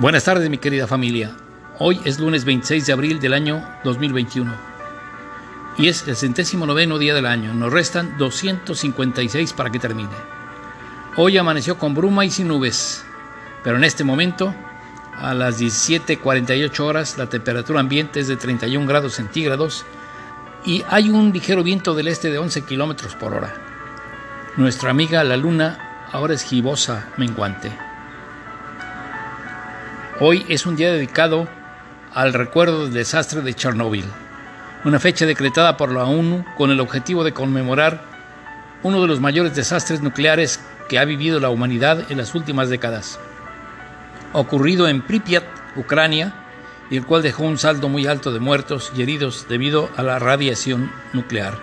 Buenas tardes mi querida familia. Hoy es lunes 26 de abril del año 2021 y es el centésimo noveno día del año. Nos restan 256 para que termine. Hoy amaneció con bruma y sin nubes, pero en este momento, a las 17.48 horas, la temperatura ambiente es de 31 grados centígrados y hay un ligero viento del este de 11 kilómetros por hora. Nuestra amiga la luna ahora es gibosa menguante. Hoy es un día dedicado al recuerdo del desastre de Chernóbil, una fecha decretada por la ONU con el objetivo de conmemorar uno de los mayores desastres nucleares que ha vivido la humanidad en las últimas décadas, ocurrido en Pripyat, Ucrania, y el cual dejó un saldo muy alto de muertos y heridos debido a la radiación nuclear.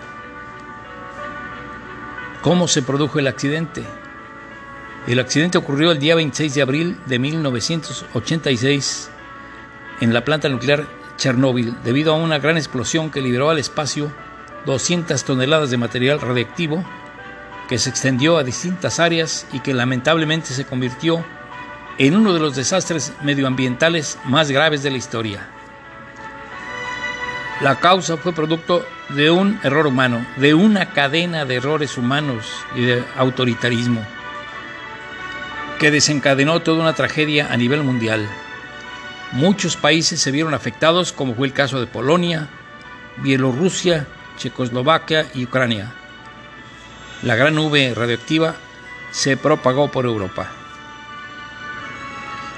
¿Cómo se produjo el accidente? El accidente ocurrió el día 26 de abril de 1986 en la planta nuclear Chernóbil debido a una gran explosión que liberó al espacio 200 toneladas de material radiactivo que se extendió a distintas áreas y que lamentablemente se convirtió en uno de los desastres medioambientales más graves de la historia. La causa fue producto de un error humano, de una cadena de errores humanos y de autoritarismo que desencadenó toda una tragedia a nivel mundial. Muchos países se vieron afectados, como fue el caso de Polonia, Bielorrusia, Checoslovaquia y Ucrania. La gran nube radioactiva se propagó por Europa.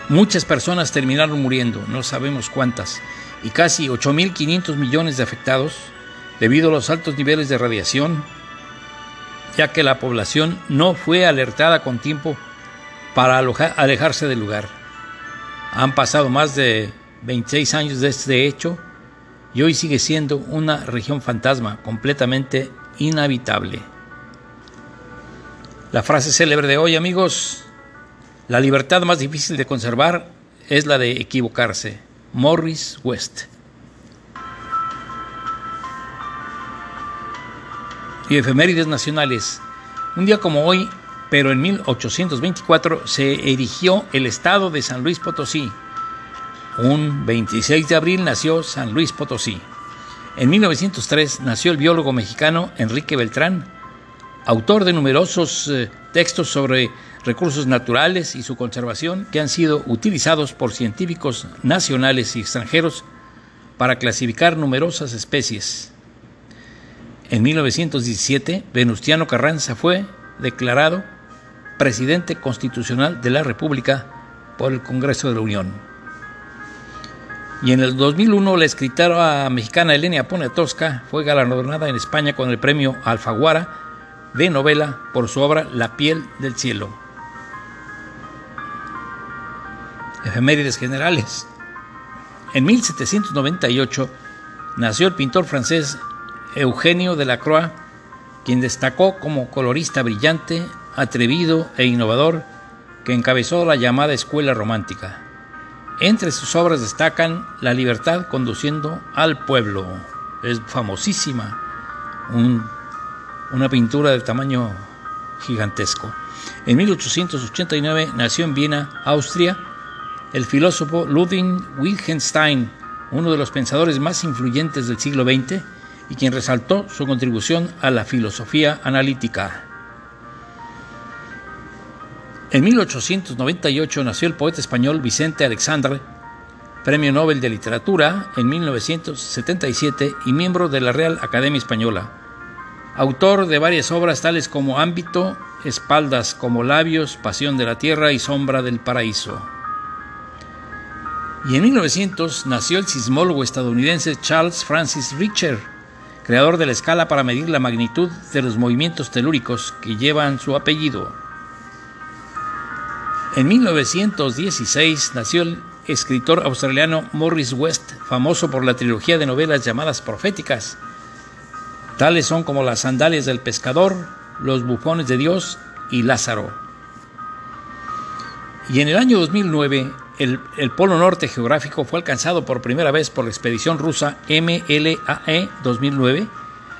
Muchas personas terminaron muriendo, no sabemos cuántas, y casi 8.500 millones de afectados debido a los altos niveles de radiación, ya que la población no fue alertada con tiempo para alejarse del lugar. Han pasado más de 26 años de este hecho y hoy sigue siendo una región fantasma completamente inhabitable. La frase célebre de hoy, amigos, la libertad más difícil de conservar es la de equivocarse. Morris West. Y efemérides nacionales. Un día como hoy, pero en 1824 se erigió el estado de San Luis Potosí. Un 26 de abril nació San Luis Potosí. En 1903 nació el biólogo mexicano Enrique Beltrán, autor de numerosos eh, textos sobre recursos naturales y su conservación que han sido utilizados por científicos nacionales y extranjeros para clasificar numerosas especies. En 1917, Venustiano Carranza fue declarado presidente constitucional de la República por el Congreso de la Unión. Y en el 2001 la escritora mexicana Elena Poniatowska fue galardonada en España con el premio Alfaguara de novela por su obra La piel del cielo. Efemérides generales. En 1798 nació el pintor francés Eugenio de la Croix, quien destacó como colorista brillante atrevido e innovador que encabezó la llamada Escuela Romántica. Entre sus obras destacan La libertad conduciendo al pueblo. Es famosísima, una pintura de tamaño gigantesco. En 1889 nació en Viena, Austria, el filósofo Ludwig Wittgenstein, uno de los pensadores más influyentes del siglo XX y quien resaltó su contribución a la filosofía analítica. En 1898 nació el poeta español Vicente Alexandre, Premio Nobel de Literatura en 1977 y miembro de la Real Academia Española. Autor de varias obras tales como Ámbito, Espaldas como Labios, Pasión de la Tierra y Sombra del Paraíso. Y en 1900 nació el sismólogo estadounidense Charles Francis Richter, creador de la escala para medir la magnitud de los movimientos telúricos que llevan su apellido. En 1916 nació el escritor australiano Morris West, famoso por la trilogía de novelas llamadas proféticas. Tales son como Las sandalias del pescador, Los bufones de Dios y Lázaro. Y en el año 2009, el, el, polo norte geográfico fue alcanzado por primera vez por la expedición rusa MLAE 2009,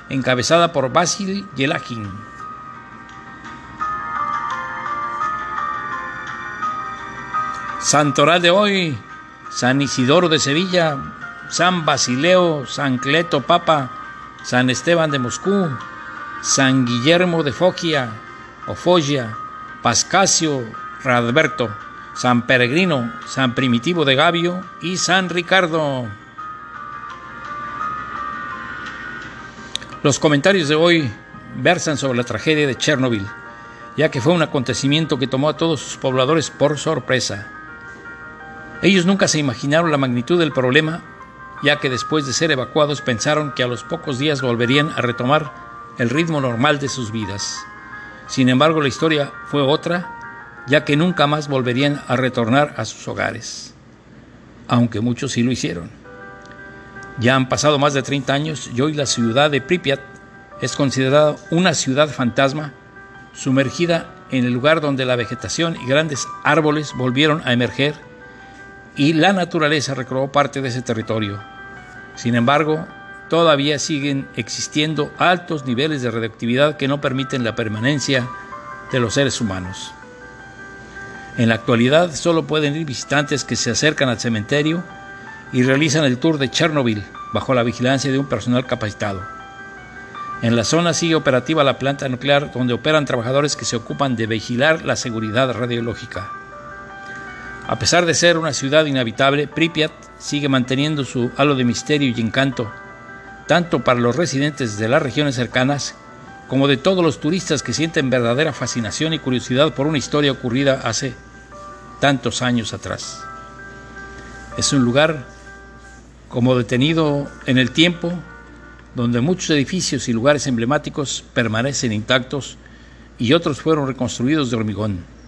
encabezada por Basil Yelagin. Santoral de hoy, San Isidoro de Sevilla, San Basileo, San Cleto Papa, San Esteban de Moscú, San Guillermo de Fogia o Foggia, Pascasio Radberto, San Peregrino, San Primitivo de Gabio y San Ricardo. Los comentarios de hoy versan sobre la tragedia de Chernobyl, ya que fue un acontecimiento que tomó a todos sus pobladores por sorpresa. Ellos nunca se imaginaron la magnitud del problema, ya que después de ser evacuados pensaron que a los pocos días volverían a retomar el ritmo normal de sus vidas. Sin embargo, la historia fue otra, ya que nunca más volverían a retornar a sus hogares, aunque muchos sí lo hicieron. Ya han pasado más de 30 años y hoy la ciudad de Pripyat es considerada una ciudad fantasma sumergida en el lugar donde la vegetación y grandes árboles volvieron a emerger y la naturaleza recreó parte de ese territorio. Sin embargo, todavía siguen existiendo altos niveles de radioactividad que no permiten la permanencia de los seres humanos. En la actualidad solo pueden ir visitantes que se acercan al cementerio y realizan el tour de Chernobyl bajo la vigilancia de un personal capacitado. En la zona sigue operativa la planta nuclear donde operan trabajadores que se ocupan de vigilar la seguridad radiológica. A pesar de ser una ciudad inhabitable, Pripyat sigue manteniendo su halo de misterio y encanto, tanto para los residentes de las regiones cercanas como de todos los turistas que sienten verdadera fascinación y curiosidad por una historia ocurrida hace tantos años atrás. Es un lugar como detenido en el tiempo, donde muchos edificios y lugares emblemáticos permanecen intactos y otros fueron reconstruidos de hormigón.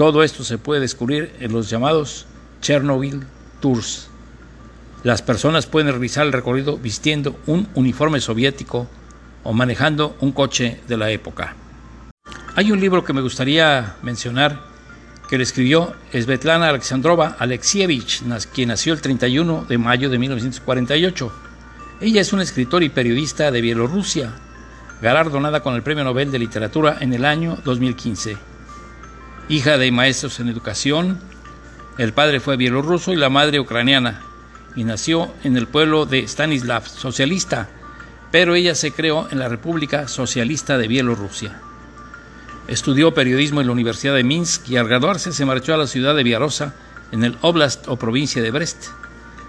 Todo esto se puede descubrir en los llamados Chernobyl Tours. Las personas pueden realizar el recorrido vistiendo un uniforme soviético o manejando un coche de la época. Hay un libro que me gustaría mencionar que le escribió Svetlana Alexandrova Alexievich, quien nació el 31 de mayo de 1948. Ella es una escritora y periodista de Bielorrusia, galardonada con el Premio Nobel de Literatura en el año 2015. Hija de maestros en educación, el padre fue bielorruso y la madre ucraniana, y nació en el pueblo de Stanislav, socialista, pero ella se creó en la República Socialista de Bielorrusia. Estudió periodismo en la Universidad de Minsk y al graduarse se marchó a la ciudad de Viarosa, en el Oblast o provincia de Brest,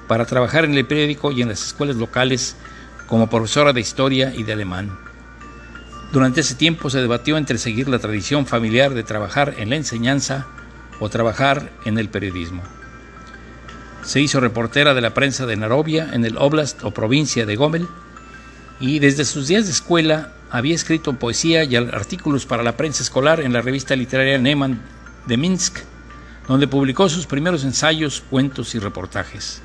para trabajar en el periódico y en las escuelas locales como profesora de historia y de alemán. Durante ese tiempo se debatió entre seguir la tradición familiar de trabajar en la enseñanza o trabajar en el periodismo. Se hizo reportera de la prensa de Narovia en el Oblast o provincia de Gomel y desde sus días de escuela había escrito poesía y artículos para la prensa escolar en la revista literaria Neman de Minsk, donde publicó sus primeros ensayos, cuentos y reportajes.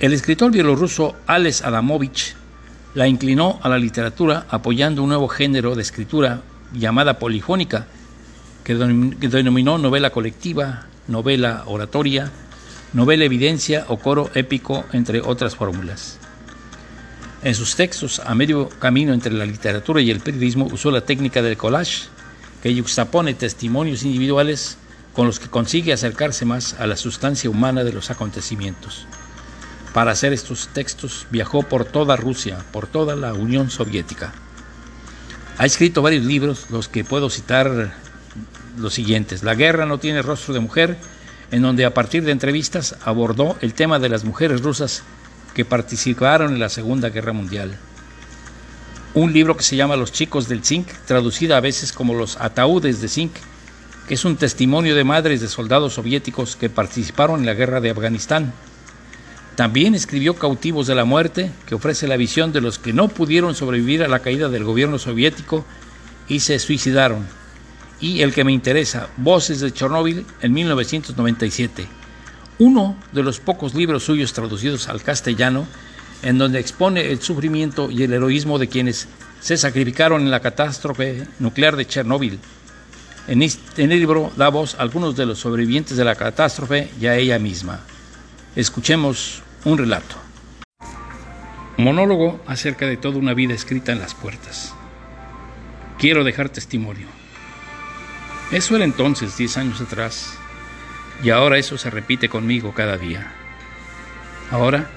El escritor bielorruso Ales Adamovich la inclinó a la literatura apoyando un nuevo género de escritura llamada polifónica, que denominó novela colectiva, novela oratoria, novela evidencia o coro épico, entre otras fórmulas. En sus textos, a medio camino entre la literatura y el periodismo, usó la técnica del collage, que yuxtapone testimonios individuales con los que consigue acercarse más a la sustancia humana de los acontecimientos. Para hacer estos textos viajó por toda Rusia, por toda la Unión Soviética. Ha escrito varios libros, los que puedo citar los siguientes. La guerra no tiene rostro de mujer, en donde a partir de entrevistas abordó el tema de las mujeres rusas que participaron en la Segunda Guerra Mundial. Un libro que se llama Los chicos del zinc, traducida a veces como Los ataúdes de zinc, que es un testimonio de madres de soldados soviéticos que participaron en la guerra de Afganistán. También escribió Cautivos de la Muerte, que ofrece la visión de los que no pudieron sobrevivir a la caída del gobierno soviético y se suicidaron. Y el que me interesa, Voces de Chernóbil, en 1997 uno de los pocos libros suyos traducidos al castellano, en donde expone el sufrimiento y el heroísmo de quienes se sacrificaron en la catástrofe nuclear de Chernóbil. En, el libro da voz a algunos de los sobrevivientes de la catástrofe y a ella misma. Escuchemos un relato. Monólogo acerca de toda una vida escrita en las puertas. Quiero dejar testimonio. Eso era entonces, diez años atrás, Y ahora eso se repite conmigo cada día. Ahora,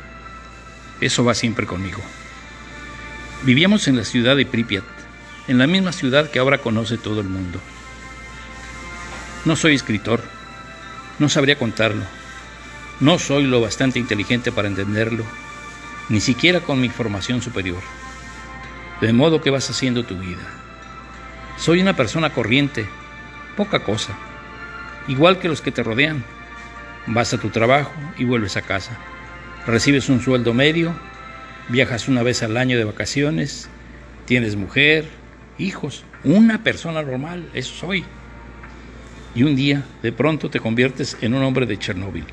eso va siempre conmigo. Vivíamos en la ciudad de Pripyat, en la misma ciudad que ahora conoce todo el mundo. No soy escritor, no sabría contarlo, no soy lo bastante inteligente para entenderlo, ni siquiera con mi formación superior. De modo que vas haciendo tu vida. Soy una persona corriente, poca cosa, igual que los que te rodean. Vas a tu trabajo y vuelves a casa. Recibes un sueldo medio, viajas una vez al año de vacaciones, tienes mujer, hijos, una persona normal, eso soy. Y un día, de pronto, te conviertes en un hombre de Chernóbil,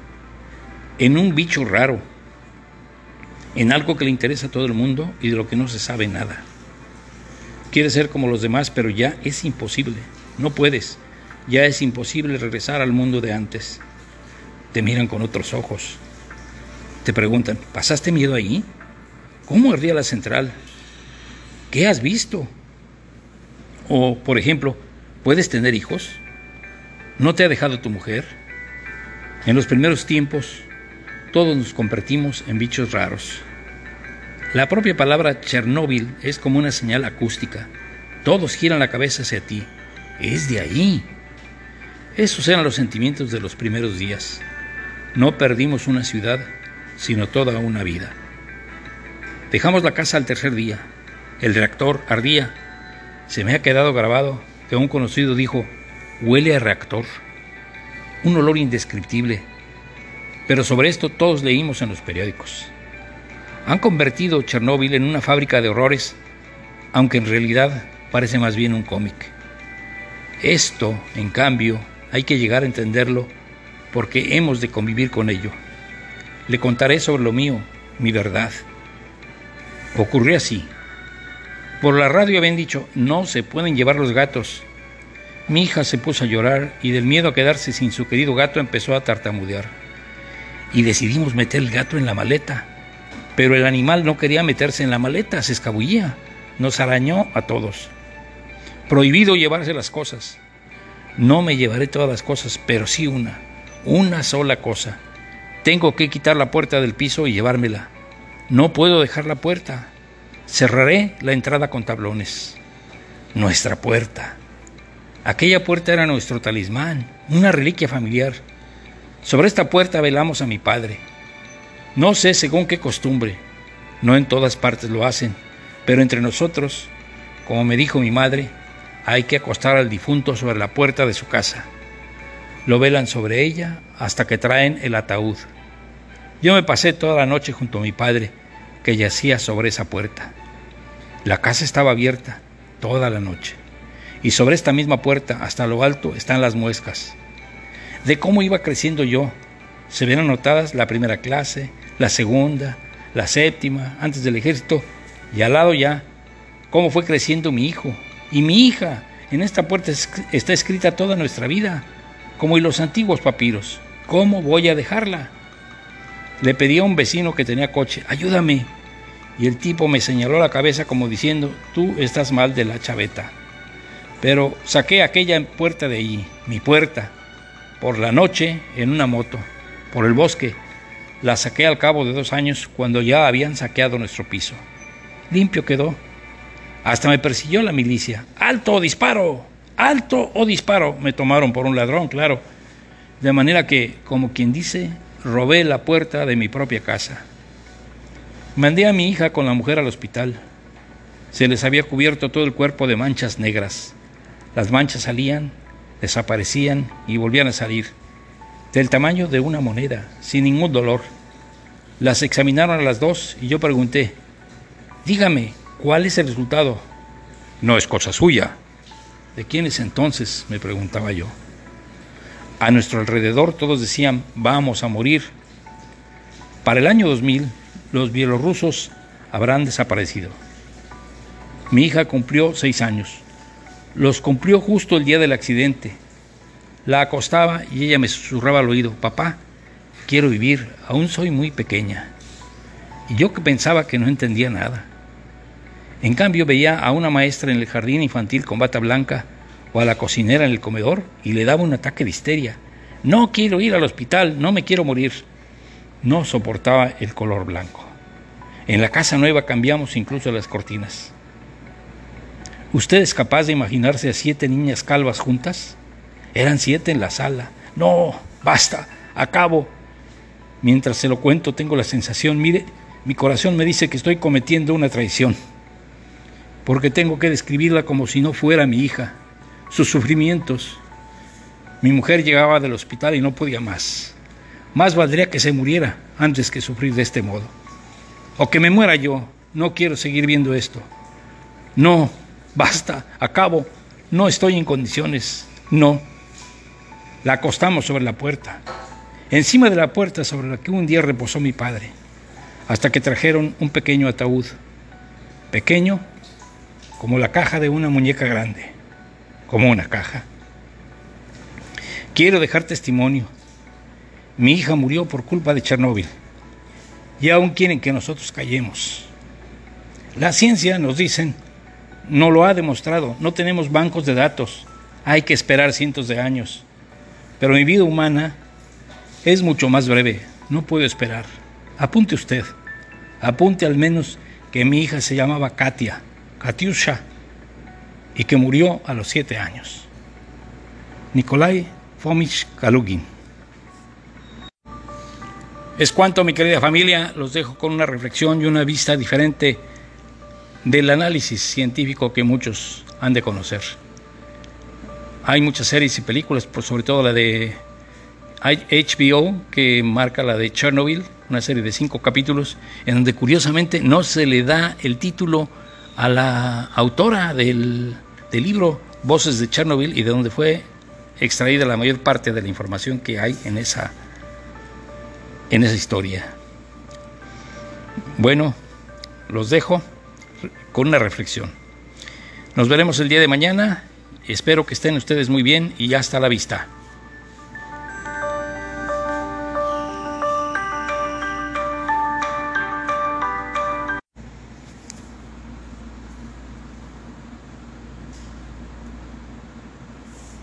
en un bicho raro, en algo que le interesa a todo el mundo y de lo que no se sabe nada. Quieres ser como los demás, pero ya es imposible, no puedes, ya es imposible regresar al mundo de antes. Te miran con otros ojos. Te preguntan, ¿pasaste miedo ahí? ¿Cómo ardía la central? ¿Qué has visto? O, por ejemplo, ¿puedes tener hijos? ¿No te ha dejado tu mujer? En los primeros tiempos, todos nos convertimos en bichos raros. La propia palabra Chernóbil es como una señal acústica. Todos giran la cabeza hacia ti. Es de ahí. Esos eran los sentimientos de los primeros días. No perdimos una ciudad, sino toda una vida. Dejamos la casa al tercer día. El reactor ardía. Se me ha quedado grabado que un conocido dijo, huele a reactor. Un olor indescriptible. Pero sobre esto todos leímos en los periódicos. Han convertido Chernóbil en una fábrica de horrores, aunque en realidad parece más bien un cómic. Esto, en cambio, hay que llegar a entenderlo porque hemos de convivir con ello. Le contaré sobre lo mío, mi verdad. Ocurrió así. Por la radio habían dicho, no se pueden llevar los gatos. Mi hija se puso a llorar y del miedo a quedarse sin su querido gato empezó a tartamudear. Y decidimos meter el gato en la maleta. Pero el animal no quería meterse en la maleta, se escabullía. Nos arañó a todos. Prohibido llevarse las cosas. No me llevaré todas las cosas, pero sí una. Una sola cosa. Tengo que quitar la puerta del piso y llevármela. No puedo dejar la puerta. Cerraré la entrada con tablones. Nuestra puerta. Aquella puerta era nuestro talismán, una reliquia familiar. Sobre esta puerta velamos a mi padre. No sé según qué costumbre, no en todas partes lo hacen, pero entre nosotros, como me dijo mi madre, hay que acostar al difunto sobre la puerta de su casa. Lo velan sobre ella hasta que traen el ataúd. Yo me pasé toda la noche junto a mi padre, que yacía sobre esa puerta. La casa estaba abierta toda la noche, y sobre esta misma puerta, hasta lo alto, están las muescas. De cómo iba creciendo yo, se ven anotadas la primera clase, la segunda, la séptima, antes del ejército, y al lado ya, cómo fue creciendo mi hijo y mi hija. En esta puerta está escrita toda nuestra vida, como en los antiguos papiros. ¿Cómo voy a dejarla? Le pedí a un vecino que tenía coche, ayúdame. Y el tipo me señaló la cabeza como diciendo, tú estás mal de la chaveta. Pero saqué aquella puerta de allí, mi puerta, por la noche en una moto, por el bosque. La saqué al cabo de dos años cuando ya habían saqueado nuestro piso. Limpio quedó. Hasta me persiguió la milicia. ¡Alto, disparo! ¡Alto o disparo! Me tomaron por un ladrón, claro. De manera que, como quien dice, robé la puerta de mi propia casa. Mandé a mi hija con la mujer al hospital. Se les había cubierto todo el cuerpo de manchas negras. Las manchas salían, desaparecían y volvían a salir, del tamaño de una moneda, sin ningún dolor. Las examinaron a las dos y yo pregunté, dígame, ¿cuál es el resultado? No es cosa suya. ¿De quién es entonces? me preguntaba yo. A nuestro alrededor todos decían, vamos a morir. Para el año 2000, los bielorrusos habrán desaparecido. Mi hija cumplió seis años. Los cumplió justo el día del accidente. La acostaba y ella me susurraba al oído, papá, quiero vivir, aún soy muy pequeña. Y yo que pensaba que no entendía nada. En cambio veía a una maestra en el jardín infantil con bata blanca o a la cocinera en el comedor y le daba un ataque de histeria. No quiero ir al hospital, no me quiero morir. No soportaba el color blanco. En la casa nueva cambiamos incluso las cortinas. ¿Usted es capaz de imaginarse a siete niñas calvas juntas? Eran siete en la sala. No, basta, acabo. Mientras se lo cuento tengo la sensación, mire, mi corazón me dice que estoy cometiendo una traición, porque tengo que describirla como si no fuera mi hija, sus sufrimientos. Mi mujer llegaba del hospital y no podía más. Más valdría que se muriera antes que sufrir de este modo. O que me muera yo. No quiero seguir viendo esto. No, basta, acabo. No estoy en condiciones. No. La acostamos sobre la puerta. Encima de la puerta sobre la que un día reposó mi padre. Hasta que trajeron un pequeño ataúd. Pequeño como la caja de una muñeca grande. Como una caja. Quiero dejar testimonio. Mi hija murió por culpa de Chernóbil y aún quieren que nosotros callemos. La ciencia, nos dicen, no lo ha demostrado, no tenemos bancos de datos, hay que esperar cientos de años. Pero mi vida humana es mucho más breve, no puedo esperar. Apunte usted, apunte al menos que mi hija se llamaba Katia, Katiusha, y que murió a los siete años. Nikolai Fomich Kalugin. Es cuanto, mi querida familia, los dejo con una reflexión y una vista diferente del análisis científico que muchos han de conocer. Hay muchas series y películas, sobre todo la de HBO, que marca la de Chernobyl, una serie de cinco capítulos, en donde curiosamente no se le da el título a la autora del, del libro Voces de Chernobyl y de donde fue extraída la mayor parte de la información que hay en esa en esa historia. Bueno, los dejo con una reflexión. Nos veremos el día de mañana. Espero que estén ustedes muy bien y hasta la vista.